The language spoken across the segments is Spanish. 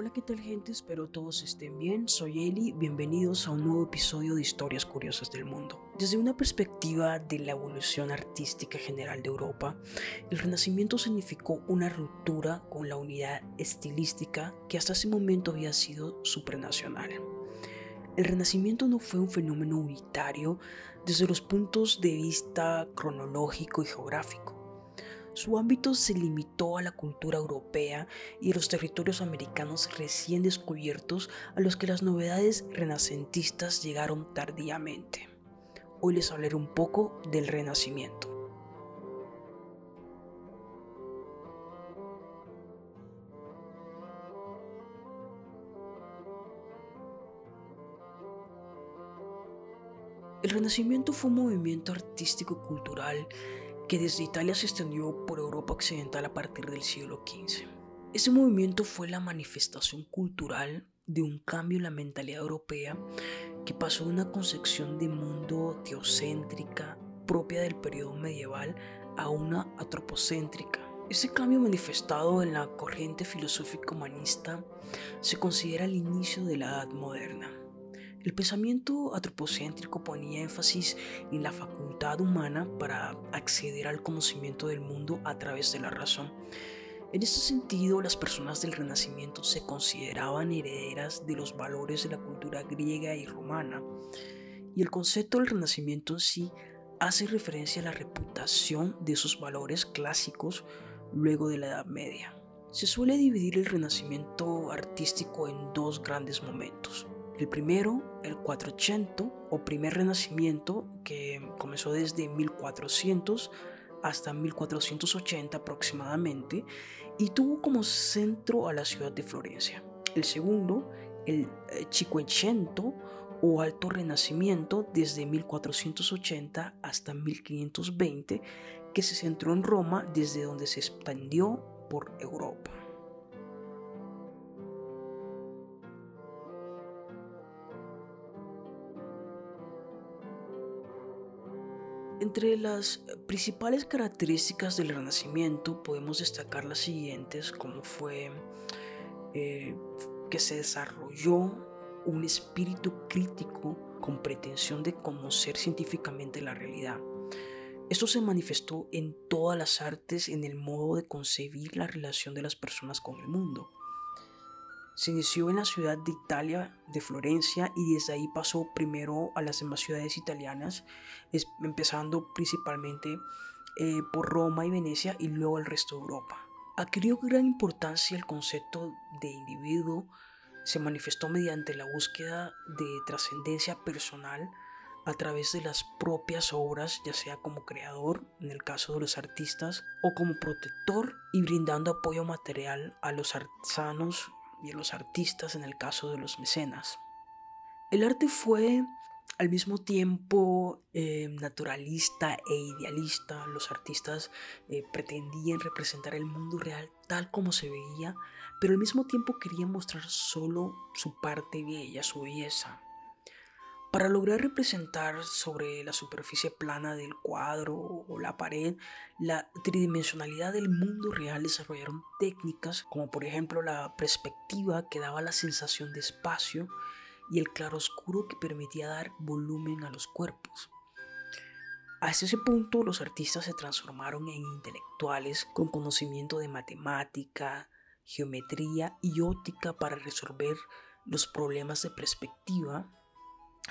Hola, ¿qué tal gente? Espero todos estén bien. Soy Eli, bienvenidos a un nuevo episodio de Historias Curiosas del Mundo. Desde una perspectiva de la evolución artística general de Europa, el Renacimiento significó una ruptura con la unidad estilística que hasta ese momento había sido supranacional. El Renacimiento no fue un fenómeno unitario desde los puntos de vista cronológico y geográfico su ámbito se limitó a la cultura europea y a los territorios americanos recién descubiertos a los que las novedades renacentistas llegaron tardíamente. Hoy les hablaré un poco del Renacimiento. El Renacimiento fue un movimiento artístico-cultural que desde Italia se extendió por Europa Occidental a partir del siglo XV. Ese movimiento fue la manifestación cultural de un cambio en la mentalidad europea que pasó de una concepción de mundo teocéntrica propia del periodo medieval a una antropocéntrica. Ese cambio manifestado en la corriente filosófica humanista se considera el inicio de la Edad Moderna. El pensamiento antropocéntrico ponía énfasis en la facultad humana para acceder al conocimiento del mundo a través de la razón. En este sentido, las personas del Renacimiento se consideraban herederas de los valores de la cultura griega y romana, y el concepto del Renacimiento en sí hace referencia a la reputación de esos valores clásicos luego de la Edad Media. Se suele dividir el Renacimiento artístico en dos grandes momentos. El primero, el 480 o primer renacimiento, que comenzó desde 1400 hasta 1480 aproximadamente y tuvo como centro a la ciudad de Florencia. El segundo, el Cinquecento o Alto Renacimiento desde 1480 hasta 1520, que se centró en Roma desde donde se expandió por Europa. Entre las principales características del Renacimiento podemos destacar las siguientes, como fue eh, que se desarrolló un espíritu crítico con pretensión de conocer científicamente la realidad. Esto se manifestó en todas las artes, en el modo de concebir la relación de las personas con el mundo. Se inició en la ciudad de Italia, de Florencia, y desde ahí pasó primero a las demás ciudades italianas, empezando principalmente eh, por Roma y Venecia y luego el resto de Europa. Adquirió gran importancia el concepto de individuo, se manifestó mediante la búsqueda de trascendencia personal a través de las propias obras, ya sea como creador, en el caso de los artistas, o como protector y brindando apoyo material a los artesanos y a los artistas en el caso de los mecenas. El arte fue al mismo tiempo eh, naturalista e idealista. Los artistas eh, pretendían representar el mundo real tal como se veía, pero al mismo tiempo querían mostrar solo su parte bella, su belleza. Para lograr representar sobre la superficie plana del cuadro o la pared la tridimensionalidad del mundo real desarrollaron técnicas como por ejemplo la perspectiva que daba la sensación de espacio y el claroscuro que permitía dar volumen a los cuerpos. Hasta ese punto los artistas se transformaron en intelectuales con conocimiento de matemática, geometría y óptica para resolver los problemas de perspectiva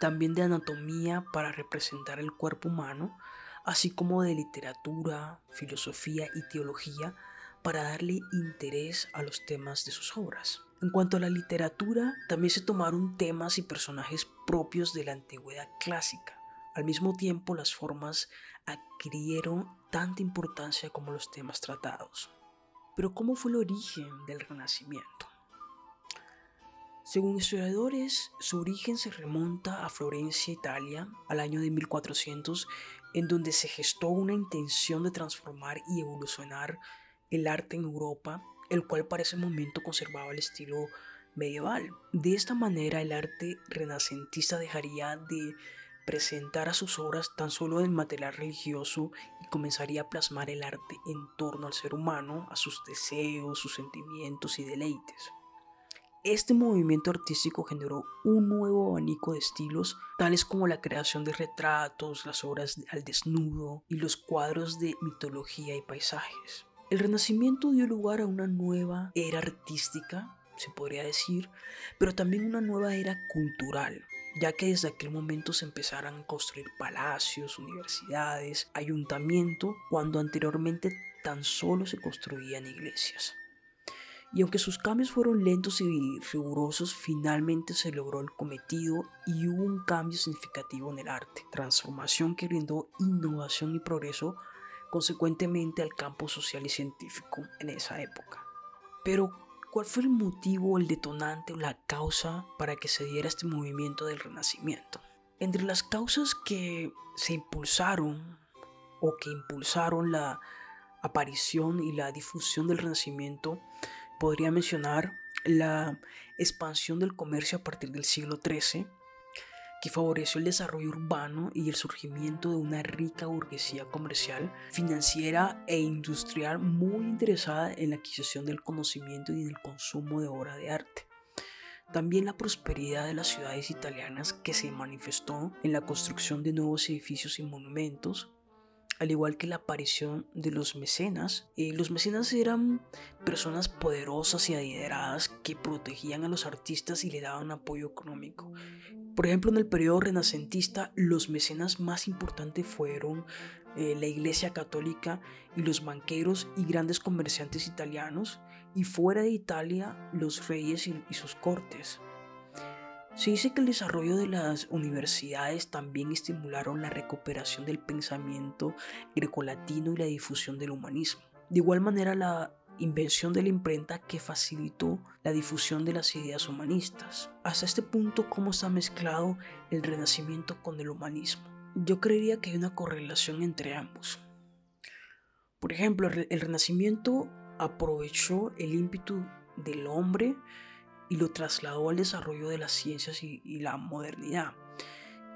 también de anatomía para representar el cuerpo humano, así como de literatura, filosofía y teología para darle interés a los temas de sus obras. En cuanto a la literatura, también se tomaron temas y personajes propios de la antigüedad clásica. Al mismo tiempo, las formas adquirieron tanta importancia como los temas tratados. Pero ¿cómo fue el origen del Renacimiento? Según historiadores, su origen se remonta a Florencia, Italia, al año de 1400, en donde se gestó una intención de transformar y evolucionar el arte en Europa, el cual para ese momento conservaba el estilo medieval. De esta manera, el arte renacentista dejaría de presentar a sus obras tan solo en material religioso y comenzaría a plasmar el arte en torno al ser humano, a sus deseos, sus sentimientos y deleites. Este movimiento artístico generó un nuevo abanico de estilos, tales como la creación de retratos, las obras al desnudo y los cuadros de mitología y paisajes. El Renacimiento dio lugar a una nueva era artística, se podría decir, pero también una nueva era cultural, ya que desde aquel momento se empezaron a construir palacios, universidades, ayuntamientos, cuando anteriormente tan solo se construían iglesias. Y aunque sus cambios fueron lentos y rigurosos, finalmente se logró el cometido y hubo un cambio significativo en el arte, transformación que brindó innovación y progreso consecuentemente al campo social y científico en esa época. Pero, ¿cuál fue el motivo, el detonante o la causa para que se diera este movimiento del Renacimiento? Entre las causas que se impulsaron o que impulsaron la aparición y la difusión del Renacimiento podría mencionar la expansión del comercio a partir del siglo XIII, que favoreció el desarrollo urbano y el surgimiento de una rica burguesía comercial, financiera e industrial muy interesada en la adquisición del conocimiento y en el consumo de obra de arte. También la prosperidad de las ciudades italianas que se manifestó en la construcción de nuevos edificios y monumentos, al igual que la aparición de los mecenas. Los mecenas eran personas poderosas y adineradas que protegían a los artistas y le daban apoyo económico. Por ejemplo, en el periodo renacentista, los mecenas más importantes fueron eh, la Iglesia Católica y los banqueros y grandes comerciantes italianos, y fuera de Italia, los reyes y sus cortes. Se dice que el desarrollo de las universidades también estimularon la recuperación del pensamiento grecolatino y la difusión del humanismo. De igual manera, la invención de la imprenta que facilitó la difusión de las ideas humanistas. Hasta este punto, ¿cómo está mezclado el renacimiento con el humanismo? Yo creería que hay una correlación entre ambos. Por ejemplo, el renacimiento aprovechó el ímpetu del hombre y lo trasladó al desarrollo de las ciencias y, la modernidad.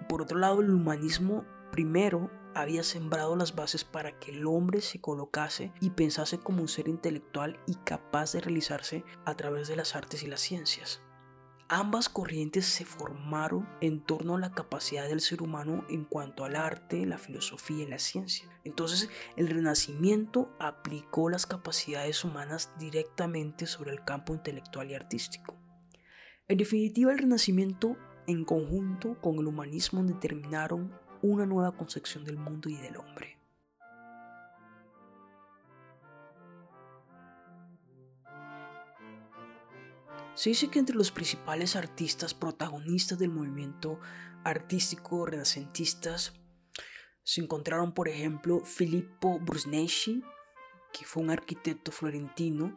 Por otro lado, el humanismo primero había sembrado las bases para que el hombre se colocase y pensase como un ser intelectual y capaz de realizarse a través de las artes y las ciencias. Ambas corrientes se formaron en torno a la capacidad del ser humano en cuanto al arte, la filosofía y la ciencia. Entonces, el Renacimiento aplicó las capacidades humanas directamente sobre el campo intelectual y artístico. En definitiva, el Renacimiento, en conjunto con el humanismo, determinaron una nueva concepción del mundo y del hombre. Se dice que entre los principales artistas protagonistas del movimiento artístico renacentistas se encontraron, por ejemplo, Filippo Brunelleschi, que fue un arquitecto florentino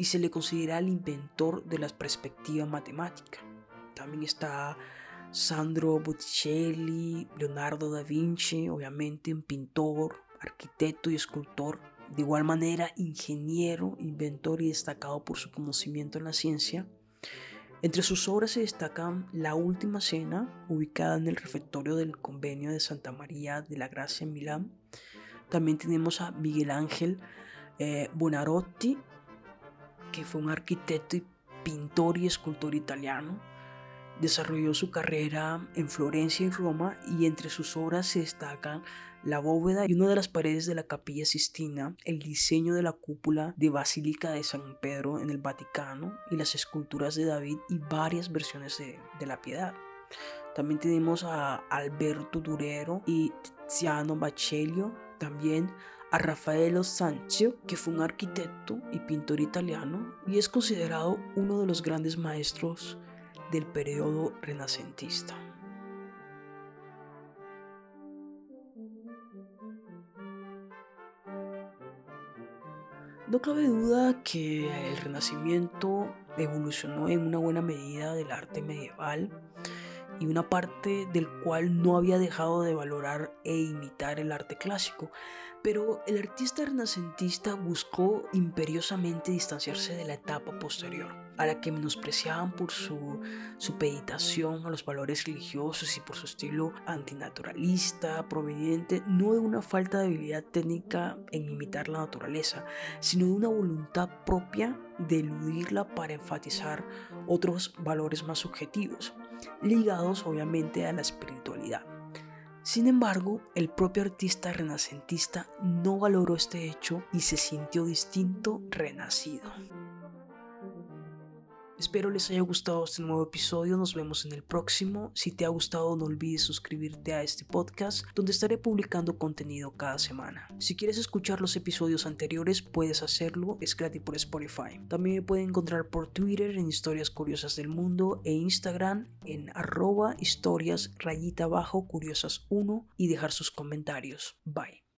y se le considera el inventor de la perspectiva matemática. También está Sandro Botticelli, Leonardo da Vinci, obviamente un pintor, arquitecto y escultor. De igual manera, ingeniero, inventor y destacado por su conocimiento en la ciencia. Entre sus obras se destacan La Última Cena, ubicada en el refectorio del convenio de Santa María de la Gracia en Milán. También tenemos a Miguel Ángel eh, que fue un arquitecto y pintor y escultor italiano. Desarrolló su carrera en Florencia y Roma y entre sus obras se destacan la bóveda y una de las paredes de la capilla Sistina, el diseño de la cúpula de Basílica de San Pedro en el Vaticano y las esculturas de David y varias versiones de, de la piedad. También tenemos a Alberto Durero y Tiziano Baccelio, también a Raffaello Sanzio, que fue un arquitecto y pintor italiano y es considerado uno de los grandes maestros del periodo renacentista. No cabe duda que el Renacimiento evolucionó en una buena medida del arte medieval y una parte del cual no había dejado de valorar e imitar el arte clásico. Pero el artista renacentista buscó imperiosamente distanciarse de la etapa posterior, a la que menospreciaban por su supeditación a los valores religiosos y por su estilo antinaturalista, proveniente no de una falta de habilidad técnica en imitar la naturaleza, sino de una voluntad propia de eludirla para enfatizar otros valores más subjetivos, ligados obviamente a la espiritualidad. Sin embargo, el propio artista renacentista no valoró este hecho y se sintió distinto, renacido. Espero les haya gustado este nuevo episodio, nos vemos en el próximo. Si te ha gustado no olvides suscribirte a este podcast donde estaré publicando contenido cada semana. Si quieres escuchar los episodios anteriores puedes hacerlo, es gratis por Spotify. También me pueden encontrar por Twitter en Historias Curiosas del Mundo e Instagram en arroba historias rayita abajo curiosas 1 y dejar sus comentarios. Bye.